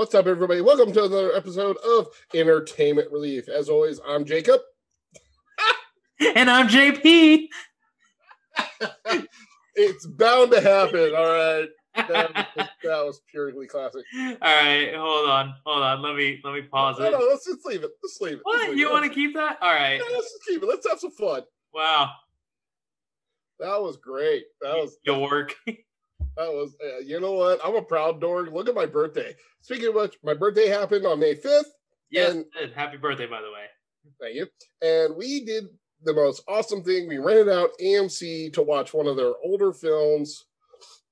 What's up, everybody? Welcome to another episode of Entertainment Relief. As always, I'm Jacob. and I'm JP. it's bound to happen. All right. That was, that was purely classic. All right, hold on, hold on. Let me let me pause No, it. no, let's just leave it. Let's leave it. What? Leave You it. want to keep that? All right. Let's just keep it. Let's have some fun. Wow. That was great. That was York. That was. Uh, you know what? I'm a proud dork. Look at my birthday. Speaking of which, my birthday happened on May 5th. yes. And-. Happy birthday, by the way. Thank you. And we did the most awesome thing. We rented out AMC to watch one of their older films.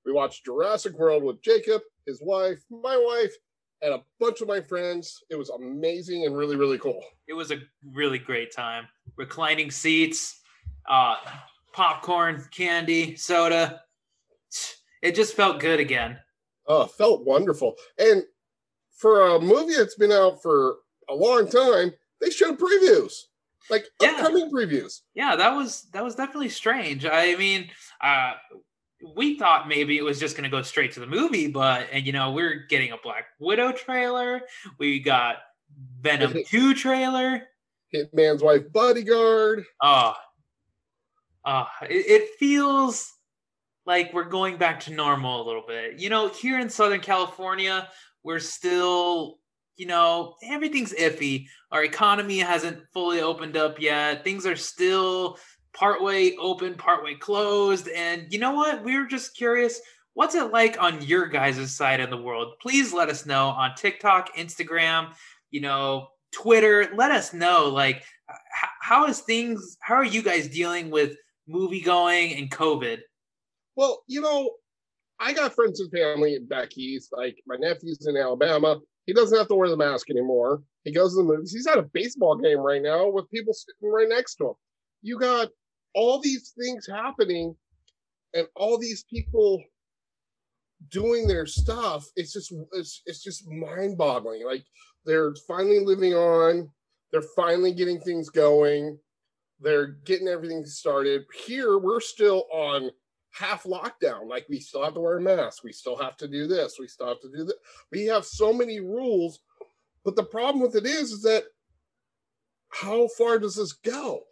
We watched Jurassic World with Jacob, his wife, my wife, and a bunch of my friends. It was amazing and really, really cool. It was a really great time. Reclining seats, uh, popcorn, candy, soda. It just felt good again. Oh, felt wonderful. And for a movie that's been out for a long time, they showed previews, like Yeah. upcoming previews. Yeah, that was that was definitely strange. I mean, uh, we thought maybe it was just going to go straight to the movie, but and you know we're getting a Black Widow trailer. We got Venom two trailer. Hitman's Wife Bodyguard. Oh, oh, it, it feels like we're going back to normal a little bit. You know, here in Southern California, we're still, you know, everything's iffy. Our economy hasn't fully opened up yet. Things are still partway open, partway closed. And you know what? We were just curious. What's it like on your guys' side of the world? Please let us know on TikTok, Instagram, you know, Twitter. Let us know, like, how is things? How are you guys dealing with movie going and COVID? Well, you know, I got friends and family back east. Like my nephew's in Alabama. He doesn't have to wear the mask anymore. He goes to the movies. He's at a baseball game right now with people sitting right next to him. You got all these things happening and all these people doing their stuff. It's just it's it's just mind-boggling. Like they're finally living on, they're finally getting things going, they're getting everything started. Here we're still on half lockdown. Like we still have to wear a mask. We still have to do this. We still have to do that. We have so many rules. But the problem with it is, is that how far does this go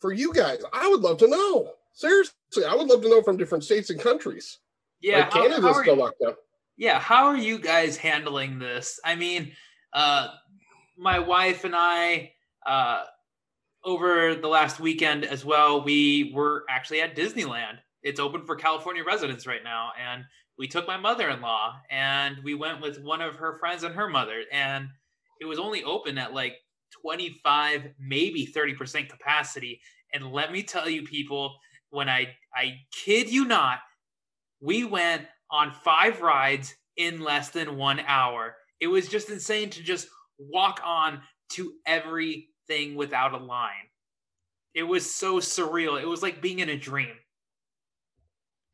for you guys? I would love to know. Seriously, I would love to know from different states and countries. Yeah, like how- Canada's how are still you- locked down. yeah how are you guys handling this i mean uh my wife and i uh over the last weekend as well we were actually at disneyland it's open for california residents right now and we took my mother-in-law and we went with one of her friends and her mother and it was only open at like 25 maybe 30% capacity and let me tell you people when i i kid you not we went on five rides in less than one hour. It was just insane to just walk on to everything without a line. It was so surreal. It was like being in a dream.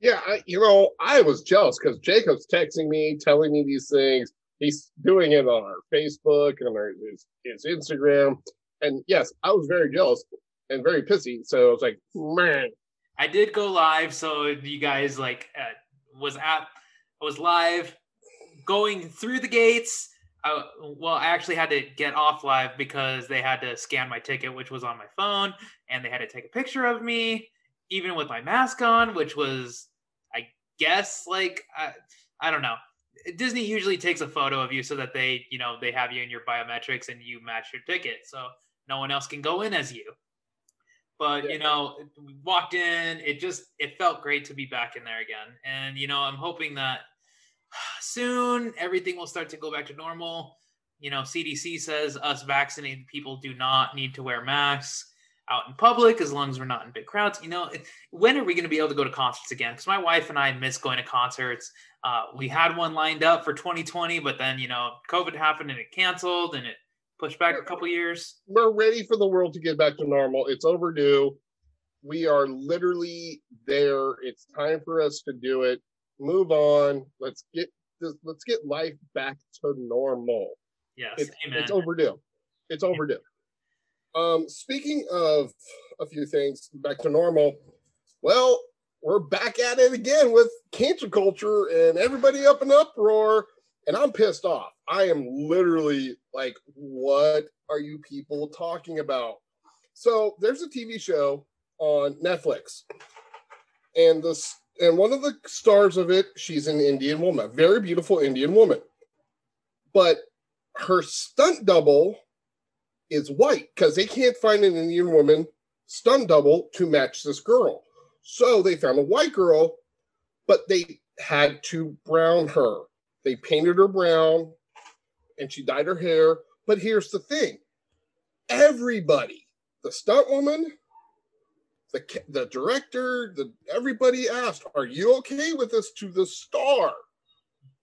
Yeah, I, you know, I was jealous because Jacob's texting me, telling me these things. He's doing it on our Facebook and our, his, his Instagram. And yes, I was very jealous and very pissy. So I was like, man, I did go live, so you guys like uh, was at was live going through the gates. I, well, I actually had to get off live because they had to scan my ticket, which was on my phone, and they had to take a picture of me, even with my mask on, which was, I guess, like I, I don't know. Disney usually takes a photo of you so that they, you know, they have you in your biometrics and you match your ticket, so no one else can go in as you but Yeah. you know we walked in it just it felt great to be back in there again and you know i'm hoping that soon everything will start to go back to normal you know cdc says us vaccinated people do not need to wear masks out in public as long as we're not in big crowds you know when are we going to be able to go to concerts again because my wife and i miss going to concerts uh, we had one lined up for 2020 but then you know covid happened and it canceled and it pushed back a couple years we're ready for the world to get back to normal. It's overdue. We are literally there. It's time for us to do it. Move on. Let's get this, let's get life back to normal. yes It's, amen it's overdue. It's overdue. Um, speaking of a few things back to normal, well, we're back at it again with cancel culture and everybody up in uproar. and I'm pissed off. I am literally like, what are you people talking about? So there's a TV show on Netflix, and this and one of the stars of it, she's an Indian woman, very beautiful Indian woman, but her stunt double is white because they can't find an Indian woman stunt double to match this girl. So they found a white girl, but they had to brown her. They painted her brown and she dyed her hair. But here's the thing everybody, the stunt woman, the, the director, the everybody asked, Are you okay with this to the star?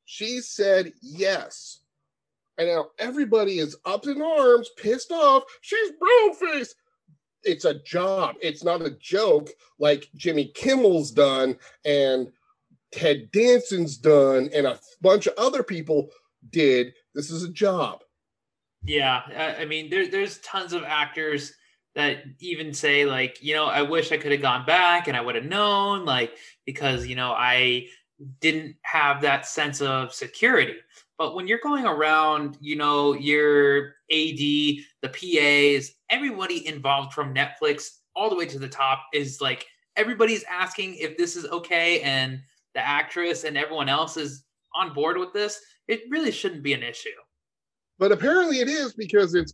She said yes. And now everybody is up in arms, pissed off. She's brown face. It's a job. It's not a joke like Jimmy Kimmel's done and Ted Danson's done and a bunch of other people did. This is a job. Yeah. I mean, there, there's tons of actors that even say, like, you know, I wish I could have gone back and I would have known, like, because, you know, I didn't have that sense of security. But when you're going around, you know, your AD, the PAs, everybody involved from Netflix all the way to the top is like everybody's asking if this is okay and the actress and everyone else is on board with this, it really shouldn't be an issue. But apparently it is because it's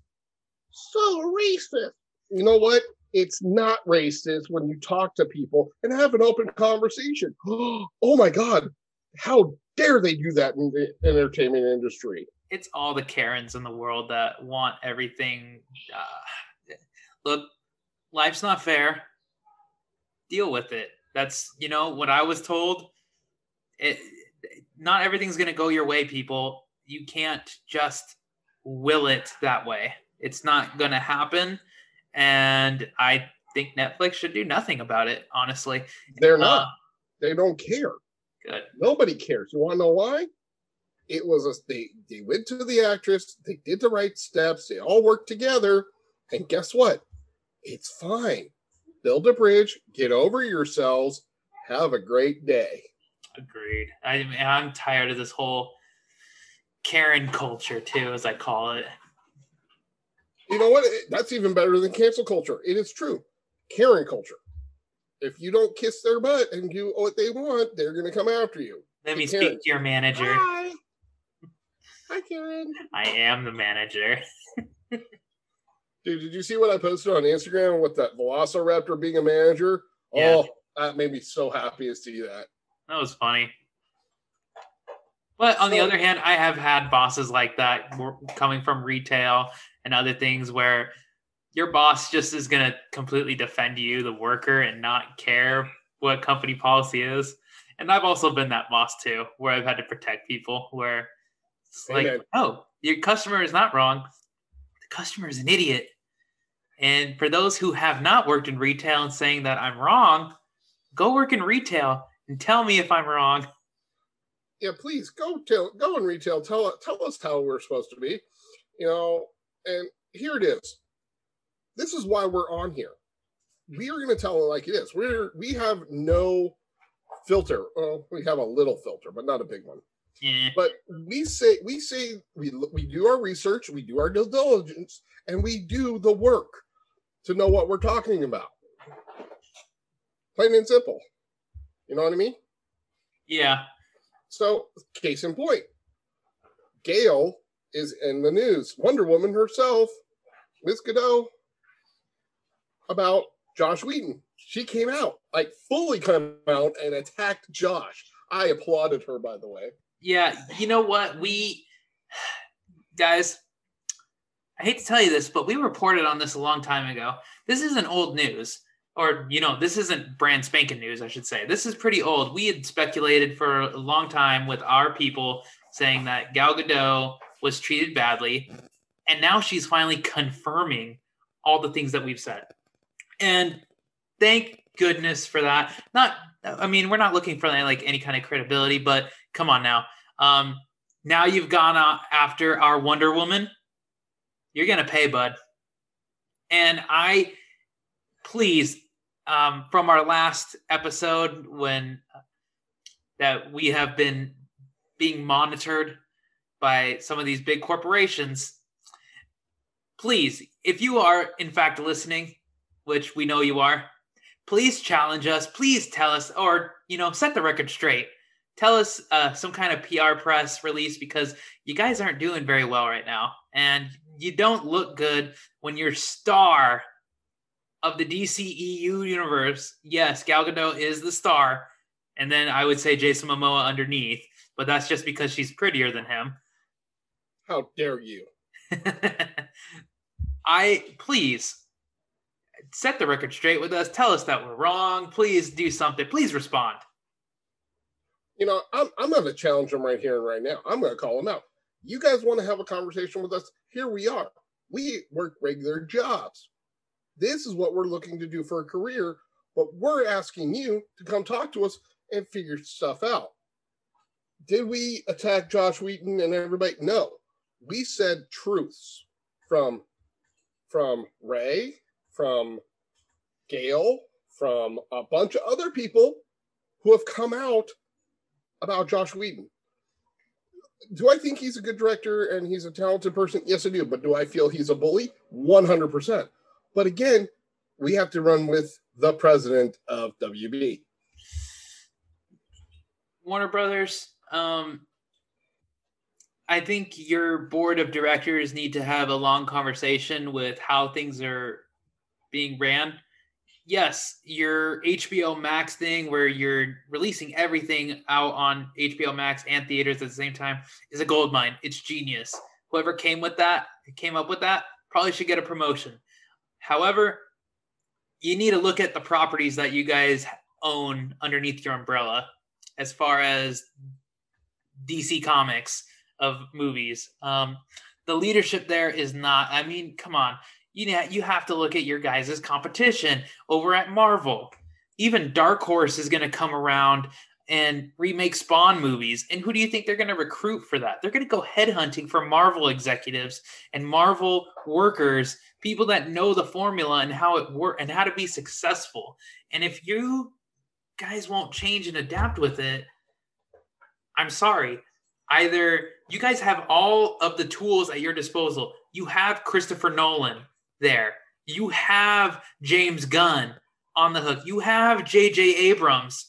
so racist. You know what? It's not racist when you talk to people and have an open conversation. Oh my God, how dare they do that in the entertainment industry? It's all the Karens in the world that want everything. Uh, look, life's not fair. Deal with it. That's you know what I was told. It, not everything's going to go your way, people. You can't just will it that way. It's not going to happen. And I think Netflix should do nothing about it, honestly. They're not. Uh, they don't care. Good. Nobody cares. You want to know why? It was a they they went to the actress, they did the right steps, they all worked together, and guess what? It's fine. Build a bridge, get over yourselves, have a great day. Agreed. I I'm tired of this whole Karen culture too, as I call it. You know what? That's even better than cancel culture. It is true. Karen culture if you don't kiss their butt and do what they want, they're going to come after you. Let me speak to your manager. Hi. Hi, Karen. I am the manager. Dude, did you see what I posted on Instagram with that Velociraptor being a manager? Yeah. Oh, that made me so happy to see that. That was funny. But on the other hand, I have had bosses like that coming from retail and other things where your boss just is going to completely defend you, the worker, and not care what company policy is. And I've also been that boss too, where I've had to protect people where it's Amen. like, oh, your customer is not wrong. The customer is an idiot. And for those who have not worked in retail and saying that I'm wrong, go work in retail and tell me if I'm wrong. Yeah, please go tell go in retail. Tell tell us how we're supposed to be. You know, and here it is this is why we're on here. Hmm. We are going to tell it like it is. We're we have no filter. Well, we have a little filter, but not a big one. Yeah. But we say we say we we do our research, we do our due diligence, and we do the work to know what we're talking about. Plain and simple. You know what I mean? Yeah. So, case in point, Gal is in the news. Wonder Woman herself, Miss Gadot, about Josh Whedon. She came out, like fully come out and attacked Josh. I applauded her, by the way. Yeah, you know what? We guys, I hate to tell you this, but we reported on this a long time ago. This isn't old news, or you know, this isn't brand spanking news, I should say. This is pretty old. We had speculated for a long time with our people saying that Gal Gadot was treated badly, and now she's finally confirming all the things that we've said. And thank goodness for that. Not, I mean, we're not looking for like any kind of credibility, but come on now. Um, now you've gone after our Wonder Woman. You're gonna pay, bud. And I, please, um, from our last episode when uh, that we have been being monitored, by some of these big corporations, please, if you are in fact listening, which we know you are, please challenge us. Please tell us, or you know, set the record straight. Tell us uh, some kind of PR press release because you guys aren't doing very well right now, and you don't look good when your star of the DCEU universe, yes, Gal Gadot is the star, and then I would say Jason Momoa underneath, but that's just because she's prettier than him. How dare you? I please set the record straight with us. Tell us that we're wrong. Please do something. Please respond. You know, I'm I'm going to challenge them right here and right now. I'm going to call them out. You guys want to have a conversation with us? Here we are. We work regular jobs. This is what we're looking to do for a career, but we're asking you to come talk to us and figure stuff out. Did we attack Josh Whedon and everybody? No. We said truths from from Ray, from Gal, from a bunch of other people who have come out about Josh Whedon. Do I think he's a good director and he's a talented person? Yes, I do. But do I feel he's a bully? 100%. But again, we have to run with the president of WB. Warner Brothers, um, I think your board of directors need to have a long conversation with how things are being ran. Yes, your HBO Max thing where you're releasing everything out on HBO Max and theaters at the same time is a gold mine. It's genius. Whoever came with that, came up with that, probably should get a promotion. However, you need to look at the properties that you guys own underneath your umbrella as far as DC Comics of movies. Um, the leadership there is not. I mean, come on. You know, you have to look at your guys' competition over at Marvel. Even Dark Horse is going to come around and remake Spawn movies. And who do you think they're going to recruit for that? They're going to go headhunting for Marvel executives and Marvel workers, people that know the formula and how it work and how to be successful. And if you guys won't change and adapt with it, I'm sorry. Either you guys have all of the tools at your disposal. You have Christopher Nolan there. You have James Gunn on the hook. You have J.J. Abrams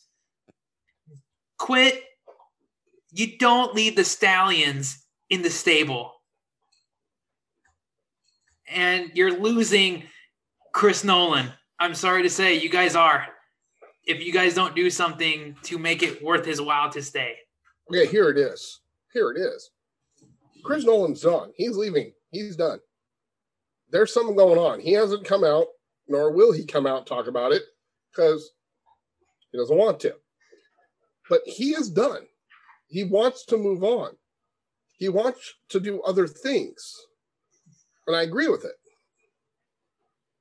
quit. You don't leave the stallions in the stable. And you're losing Chris Nolan. I'm sorry to say, you guys are. If you guys don't do something to make it worth his while to stay. Okay, here it is. Here it is. Chris Nolan's done. He's leaving. He's done. There's something going on. He hasn't come out, nor will he come out talk about it because he doesn't want to. But he is done. He wants to move on. He wants to do other things. And I agree with it.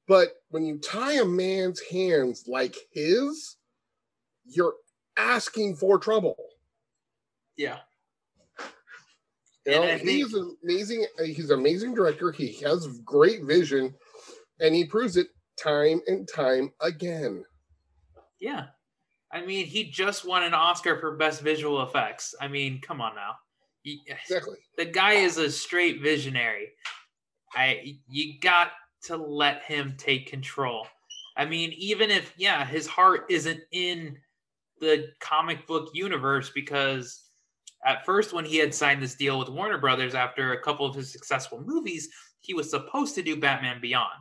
But when you tie a man's hands like his, you're asking for trouble. Yeah. You know, he's an amazing uh, he's an amazing director. He has great vision and he proves it time and time again. Yeah. I mean, he just won an Oscar for best visual effects. I mean, come on now. He, exactly. The guy is a straight visionary. I you got to let him take control. I mean, even if yeah, his heart isn't in the comic book universe because at first when he had signed this deal with Warner Brothers after a couple of his successful movies, he was supposed to do Batman Beyond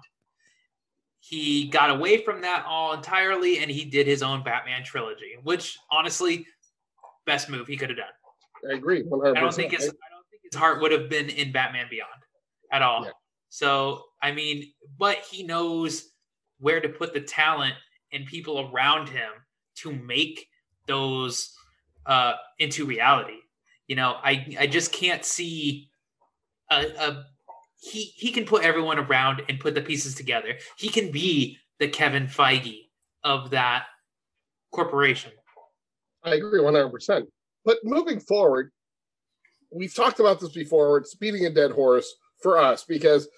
he got away from that all entirely and he did his own Batman trilogy, which honestly, best move he could have done. I agree. 100%. I don't think his I don't think his heart would have been in Batman Beyond at all. Yeah. So I mean, but he knows where to put the talent and people around him to make those uh, into reality. You know, I I just can't see a, a he he can put everyone around and put the pieces together. He can be the Kevin Feige of that corporation. I agree 100%. But moving forward, we've talked about this before. It's beating a dead horse for us because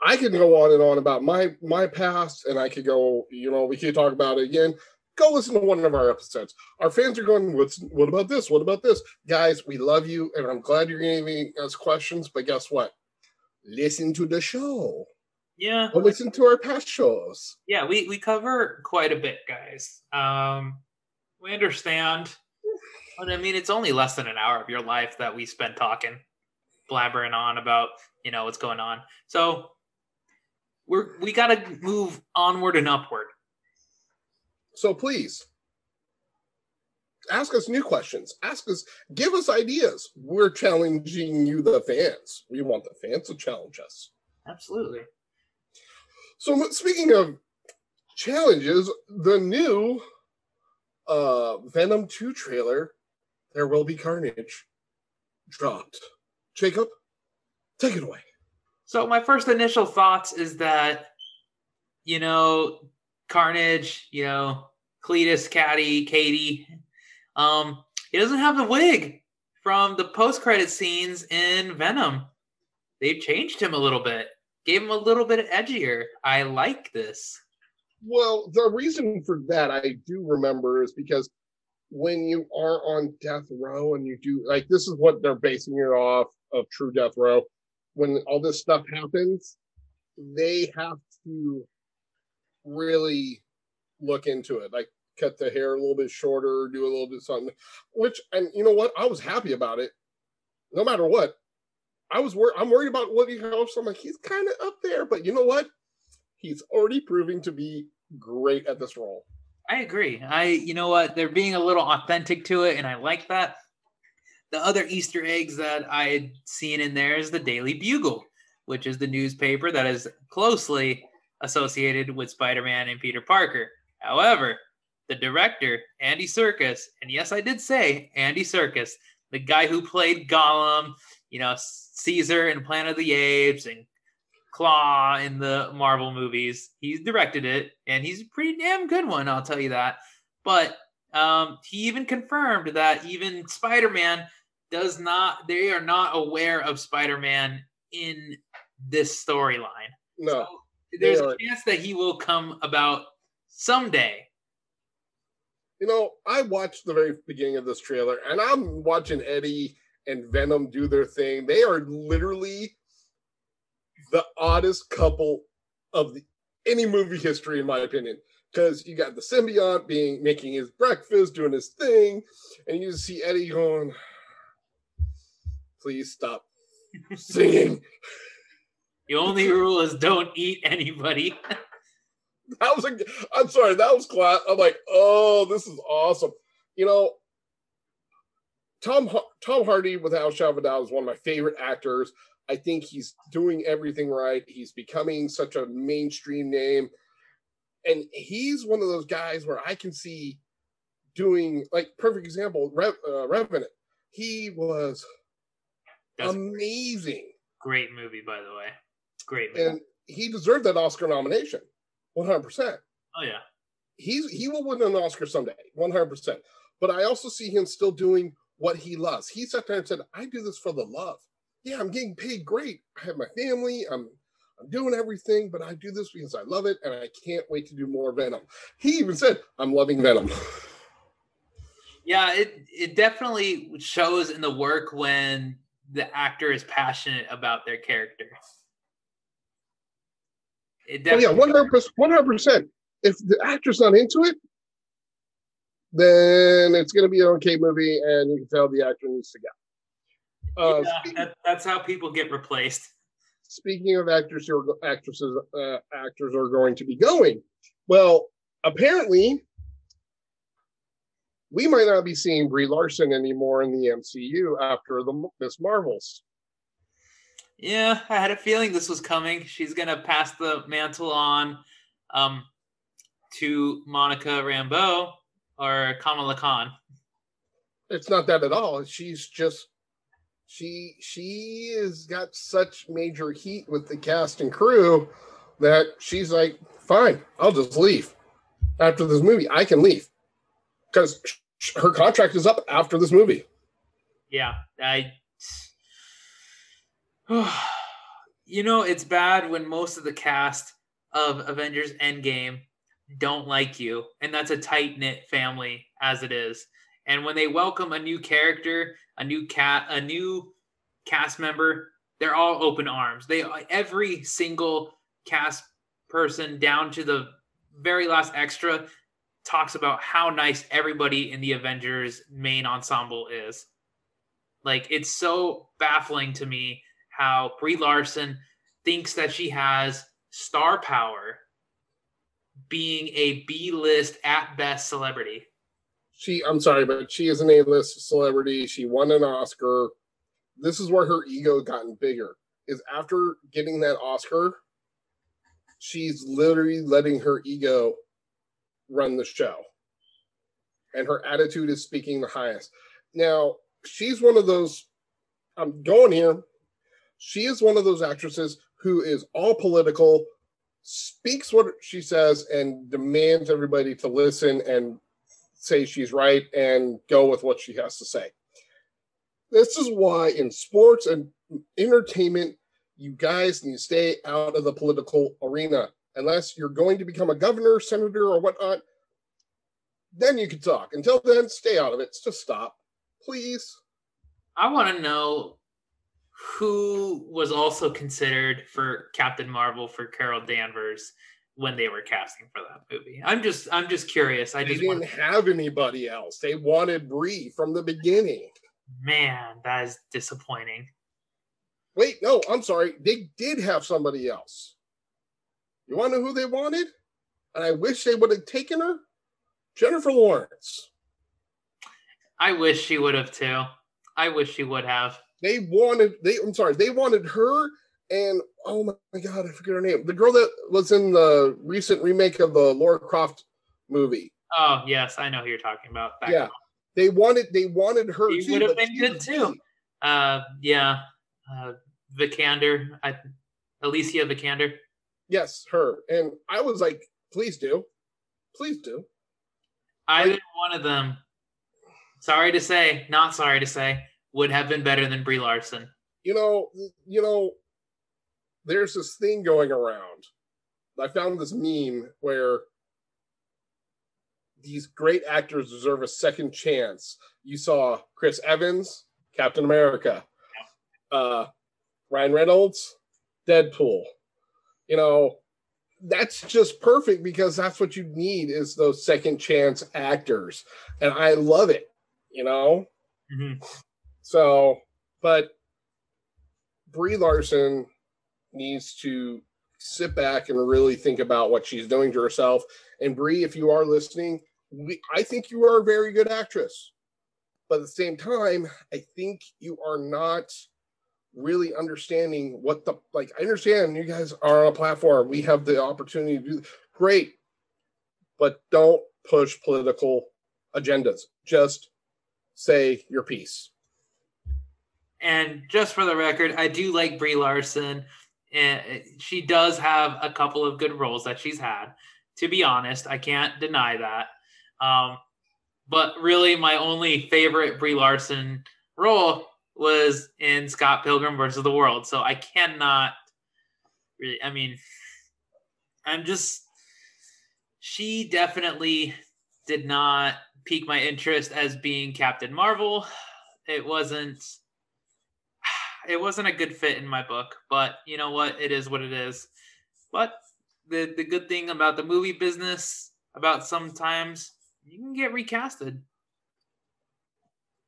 I can go on and on about my my past, and I could go, you know, we could talk about it again. Go listen to one of our episodes. Our fans are going, "What's what about this? What about this?" Guys, we love you, and I'm glad you're giving us questions. But guess what? Listen to the show. Yeah. Or listen to our past shows. Yeah, we we cover quite a bit, guys. Um, we understand, but I mean, it's only less than an hour of your life that we spend talking, blabbering on about you know what's going on. So we're we got to move onward and upward. So please ask us new questions. Ask us, give us ideas. We're challenging you, the fans. We want the fans to challenge us. Absolutely. So speaking of challenges, the new uh Venom 2 trailer, There Will Be Carnage, dropped. Jacob, take it away. So my first initial thoughts is that, you know, Carnage, you know, Cletus, Caddy, Katie, um, he doesn't have the wig from the post-credit scenes in Venom. They've changed him a little bit, gave him a little bit edgier. I like this. Well, the reason for that I do remember is because when you are on death row and you do like this is what they're basing it off of True Death Row. When all this stuff happens, they have to really look into it. Like cut the hair a little bit shorter, do a little bit something. Which and you know what? I was happy about it. No matter what. I was worried I'm worried about Woody Harrelson. I'm like, he's kind of up there, but you know what? He's already proving to be great at this role. I agree. I you know what? They're being a little authentic to it, and I like that. The other Easter eggs that I had seen in there is the Daily Bugle, which is the newspaper that is closely associated with Spider-Man and Peter Parker. However, the director, Andy Serkis, and yes, I did say Andy Serkis, the guy who played Gollum, you know, Caesar in Planet of the Apes and Klaue in the Marvel movies. He's directed it, and he's a pretty damn good one, I'll tell you that. But um, he even confirmed that even Spider Man does not, they are not aware of Spider Man in this storyline. No. So there's a chance that he will come about someday. You know, I watched the very beginning of this trailer and I'm watching Eddie and Venom do their thing. They are literally the oddest couple of the, any movie history, in my opinion. Because you got the symbiote being making his breakfast, doing his thing, and you see Eddie going, "Please stop singing." The only rule is don't eat anybody. that was a, I'm sorry, that was class. I'm like, oh, this is awesome. You know, Tom Tom Hardy with Al Shavadal is one of my favorite actors. I think he's doing everything right. He's becoming such a mainstream name. And he's one of those guys where I can see doing like perfect example, Rev, uh, Revenant. He was That's amazing. Great movie, by the way. Great movie. And he deserved that Oscar nomination. 100%. Oh yeah. He's he will win an Oscar someday. 100%. But I also see him still doing what he loves. He sat there and said, "I do this for the love." yeah, I'm getting paid great. I have my family. I'm I'm doing everything, but I do this because I love it and I can't wait to do more Venom. He even said, I'm loving Venom. Yeah, it it definitely shows in the work when the actor is passionate about their character. It definitely oh, yeah, 100%, 100%. If the actor's not into it, then it's going to be an okay movie and you can tell the actor needs to go. Uh, yeah, speaking, that, that's how people get replaced. Speaking of actors or actresses, uh, actors are going to be going. Well, apparently, we might not be seeing Brie Larson anymore in the MCU after the Miss Marvels. Yeah, I had a feeling this was coming. She's gonna pass the mantle on um, to Monica Rambeau or Kamala Khan. It's not that at all. She's just she she has got such major heat with the cast and crew that she's like, fine, I'll just leave after this movie. I can leave because her contract is up after this movie. Yeah, I. you know, it's bad when most of the cast of Avengers Endgame don't like you. And that's a tight knit family as it is. And when they welcome a new character, a new cat, a new cast member, they're all open arms. They every single cast person down to the very last extra talks about how nice everybody in the Avengers main ensemble is. Like it's so baffling to me how Brie Larson thinks that she has star power being a B-list at best celebrity. She I'm sorry, but she is an A-list celebrity. She won an Oscar. This is where her ego gotten bigger. Is after getting that Oscar, she's literally letting her ego run the show. And her attitude is speaking the highest. Now, she's one of those, I'm going here. She is one of those actresses who is all political, speaks what she says, and demands everybody to listen and say she's right and go with what she has to say. This is why in sports and entertainment, you guys need to stay out of the political arena unless you're going to become a governor, senator, or whatnot. Then you can talk. Until then, stay out of it. Just stop, please. I want to know who was also considered for Captain Marvel for Carol Danvers when they were casting for that movie. I'm just I'm just curious. I they just didn't have anybody else. They wanted Brie from the beginning. man, that is disappointing. Wait, no, I'm sorry. They did have somebody else. You want to know who they wanted? And I wish they would have taken her. Jennifer Lawrence. I wish she would have too. I wish she would have. They wanted they I'm sorry, they wanted her and oh my god, I forget her name. The girl that was in the recent remake of the Laura Croft movie. Oh yes, I know who you're talking about. Yeah. They wanted they wanted her She too. would have been good too. Uh, yeah, uh, Vikander, I, Alicia Vikander. Yes, her. And I was like, please do. Please do. Either one of them, sorry to say, not sorry to say, would have been better than Brie Larson. you know, you know, there's this thing going around. I found this meme where these great actors deserve a second chance. You saw Chris Evans, Captain America, uh, Ryan Reynolds, Deadpool. You know, that's just perfect because that's what you need is those second chance actors, and I love it. You know, Mhm. So, but Brie Larson needs to sit back and really think about what she's doing to herself. And Brie, if you are listening, we, I think you are a very good actress. But at the same time, I think you are not really understanding what the like. I understand you guys are on a platform. We have the opportunity to do great, but don't push political agendas. Just say your piece. And just for the record, I do like Brie Larson. And she does have a couple of good roles that she's had. To be honest, I can't deny that. Um, but really, my only favorite Brie Larson role was in Scott Pilgrim versus the World. So I cannot really. I mean, I'm just. She definitely did not pique my interest as being Captain Marvel. It wasn't it wasn't a good fit in my book, but you know what? It is what it is. But the the good thing about the movie business, about sometimes you can get recasted.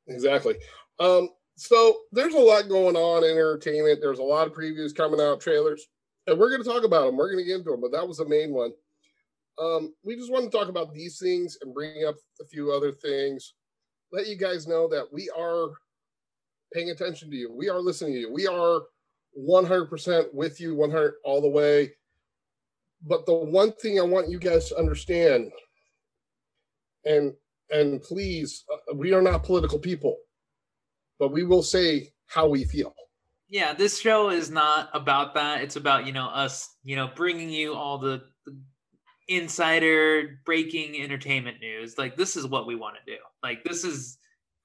Exactly. Um, so there's a lot going on in entertainment. There's a lot of previews coming out, trailers, and we're going to talk about them. We're going to get into them, but that was the main one. Um, we just want to talk about these things and bring up a few other things. Let you guys know that we are paying attention to you. We are listening to you. We are 100% with you, 100 all the way. But the one thing I want you guys to understand, and and please, uh, we are not political people, but we will say how we feel. Yeah, this show is not about that. It's about you know us, you know, bringing you all the, the insider breaking entertainment news. Like this is what we want to do. Like this is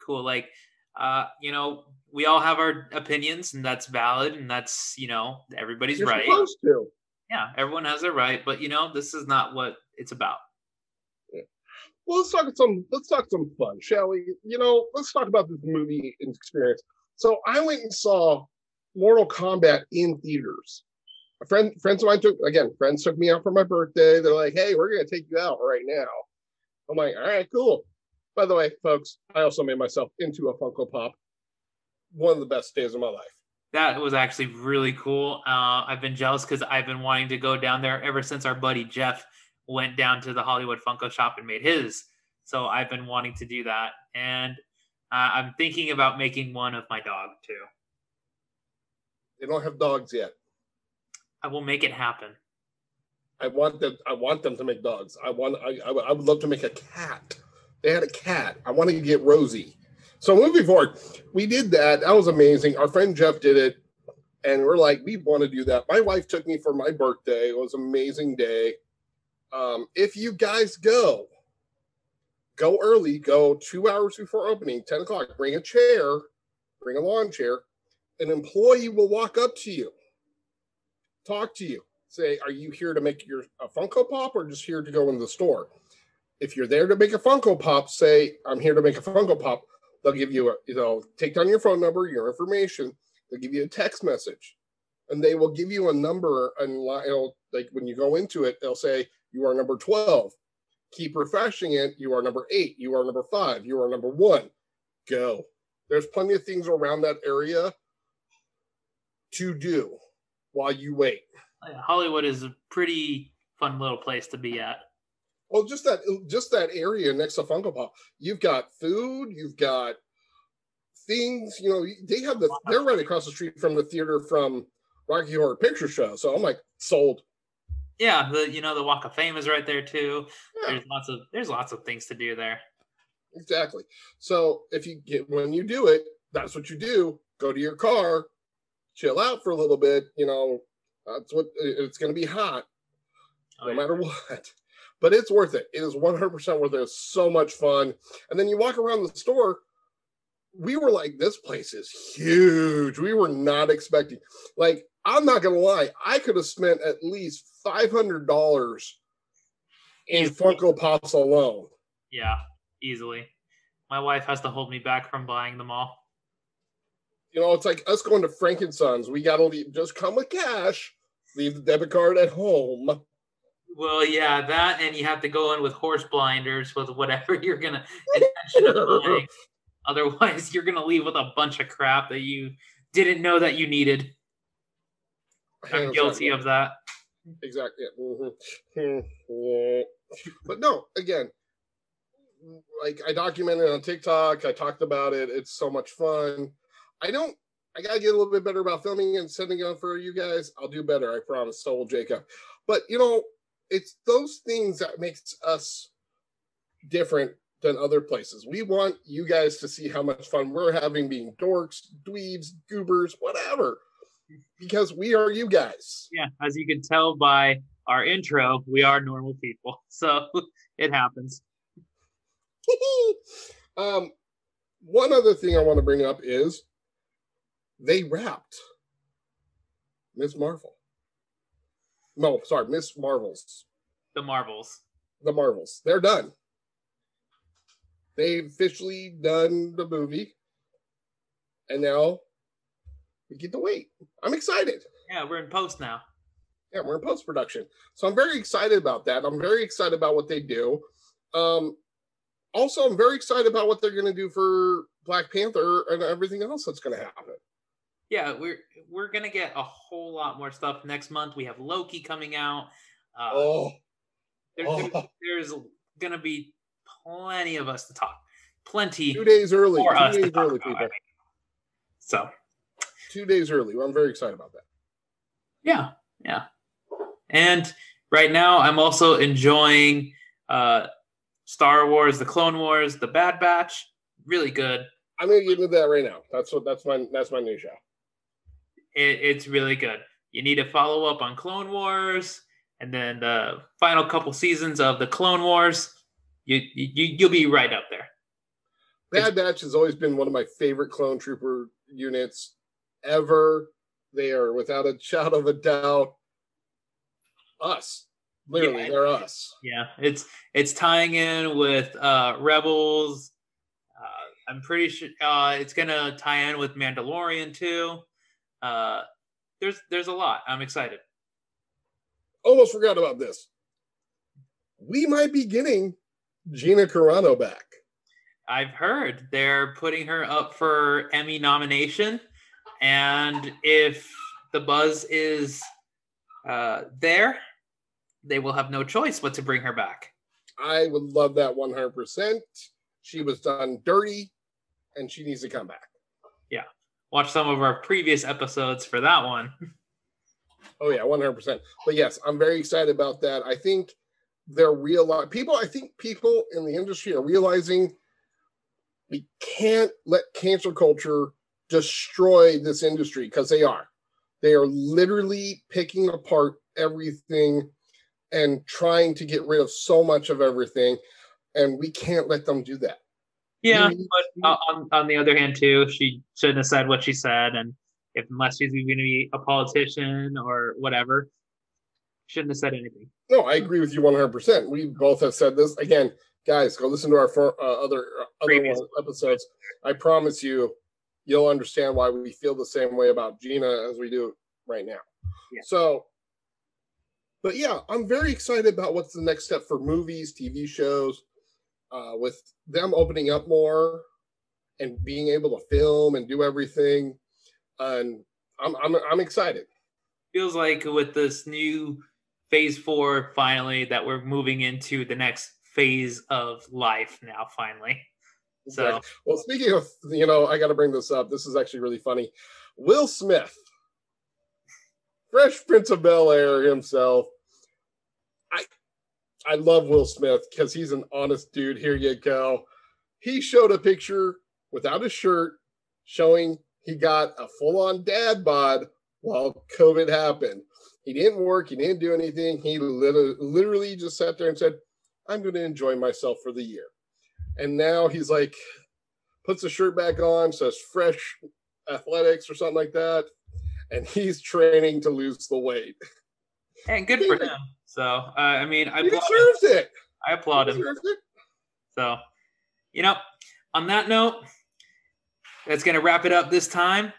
cool. Like uh, you know, we all have our opinions, and that's valid, and that's you know everybody's You're right. supposed to. yeah, everyone has their right, but you know, this is not what it's about. Well, let's talk some. Let's talk some fun, shall we? You know, let's talk about this movie experience. So I went and saw Mortal Kombat in theaters. A friend, friends of mine took again. Friends took me out for my birthday. They're like, "Hey, we're gonna take you out right now." I'm like, "All right, cool." By the way, folks, I also made myself into a Funko Pop. One of the best days of my life. That was actually really cool. Uh, I've been jealous because I've been wanting to go down there ever since our buddy Jeff went down to the Hollywood Funko shop and made his. So I've been wanting to do that. And uh, I'm thinking about making one of my dog too. They don't have dogs yet. I will make it happen. I want them. I want them to make dogs. I want. I, I, I would love to make a cat. They had a cat. I want to get Rosie. So moving forward, we did that. That was amazing. Our friend Jeff did it, and we're like, we want to do that. My wife took me for my birthday. It was an amazing day. Um, if you guys go, go early. Go two hours before opening, ten o'clock. Bring a chair. Bring a lawn chair. An employee will walk up to you, talk to you, say, "Are you here to make your a Funko Pop or just here to go in the store?" If you're there to make a Funko Pop, say, "I'm here to make a Funko Pop." They'll give you a, you know, take down your phone number, your information. They'll give you a text message, and they will give you a number. And it'll, like when you go into it, they'll say you are number twelve. Keep refreshing it. You are number eight. You are number five. You are number one. Go. There's plenty of things around that area to do while you wait. Hollywood is a pretty fun little place to be at. Well, just that just that area next to Funko Pop, you've got food, you've got things. You know, they have the they're right across the street from the theater from Rocky Horror Picture Show. So I'm like sold. Yeah, the you know the Walk of Fame is right there too. Yeah. There's lots of there's lots of things to do there. Exactly. So if you get when you do it, that's what you do. Go to your car, chill out for a little bit. You know, that's what it's going to be hot, oh, no yeah. matter what but it's worth it. It is 100% worth it. It's so much fun. And then you walk around the store. We were like, this place is huge. We were not expecting. Like, I'm not gonna lie, I could have spent at least five hundred dollars in easily. Funko Pops alone. Yeah, easily. My wife has to hold me back from buying them all. You know, it's like us going to Frankensons. We gotta just come with cash, leave the debit card at home. Well, yeah, that, and you have to go in with horse blinders with whatever you're gonna intention of. Otherwise, you're gonna leave with a bunch of crap that you didn't know that you needed. I'm guilty of that. Exactly. Mm-hmm. but no, again, like I documented on TikTok. I talked about it. It's so much fun. I don't. I gotta get a little bit better about filming and sending it for you guys. I'll do better. I promise. So will Jacob. But you know, it's those things that makes us different than other places. We want you guys to see how much fun we're having being dorks, dweebs, goobers, whatever, because we are you guys. Yeah, as you can tell by our intro, we are normal people. So it happens. um, one other thing I want to bring up is they wrapped Ms. Marvel. No, sorry, Miss Marvels. The Marvels. The Marvels. They're done. They've officially done the movie. And now we get to wait. I'm excited. Yeah, we're in post now. Yeah, we're in post production. So I'm very excited about that. I'm very excited about what they do. Um, also, I'm very excited about what they're going to do for Black Panther and everything else that's going to happen yeah, we're we're gonna get a whole lot more stuff next month. We have Loki coming out. Uh, oh. There, oh. There, there's gonna be plenty of us to talk. Plenty. Two days early. Two days early, people. So. Two days early. Well, I'm very excited about that. Yeah, yeah. And right now, I'm also enjoying uh, Star Wars: The Clone Wars, The Bad Batch. Really good. I'm gonna get into that right now. That's what that's my that's my new show. It, it's really good. You need to follow up on Clone Wars, and then the final couple seasons of the Clone Wars. You, you you'll be right up there. Bad Batch has always been one of my favorite clone trooper units ever. They are without a shadow of a doubt us. Literally, Yeah. they're us. Yeah, it's it's tying in with uh Rebels. Uh, I'm pretty sure uh, it's gonna tie in with Mandalorian too. Uh, there's there's a lot. I'm excited. Almost forgot about this. We might be getting Gina Carano back. I've heard they're putting her up for Emmy nomination, and if the buzz is uh, there, they will have no choice but to bring her back. I would love that 100%. She was done dirty and she needs to come back. Watch some of our previous episodes for that one. Oh, yeah, 100%. But yes, I'm very excited about that. I think they're real people, I think people in the industry are realizing we can't let cancel culture destroy this industry because they are. They are literally picking apart everything and trying to get rid of so much of everything. And we can't let them do that. Yeah, We- but uh, on on the other hand, too, she shouldn't have said what she said, and if unless she's going to be a politician or whatever, shouldn't have said anything. No, I agree with you 100%. We both have said this. Again, guys, go listen to our for, uh, other uh, other Previous. episodes. I promise you, you'll understand why we feel the same way about Gina as we do right now. Yeah. So, but yeah, I'm very excited about what's the next step for movies, TV shows, uh, with them opening up more and being able to film and do everything. And I'm I'm I'm excited. Feels like with this new phase four, finally, that we're moving into the next phase of life now. Finally, so. Well, speaking of, you know, I got to bring this up. This is actually really funny. Will Smith, Fresh Prince of Bel Air himself. I, love Will Smith because he's an honest dude. Here you go. He showed a picture without a shirt, showing he got a full-on dad bod while COVID happened. He didn't work. He didn't do anything. He literally, literally just sat there and said, "I'm going to enjoy myself for the year." And now he's like, puts the shirt back on, says fresh athletics or something like that. And he's training to lose the weight. and good for him. So uh, I mean, I He applaud him. it. I applaud He him. deserves it. So, you know, on that note, that's going to wrap it up this time.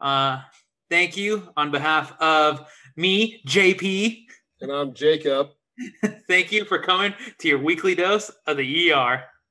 Uh, thank you on behalf of me, JP. And I'm Jacob. thank you for coming to your weekly dose of the ER.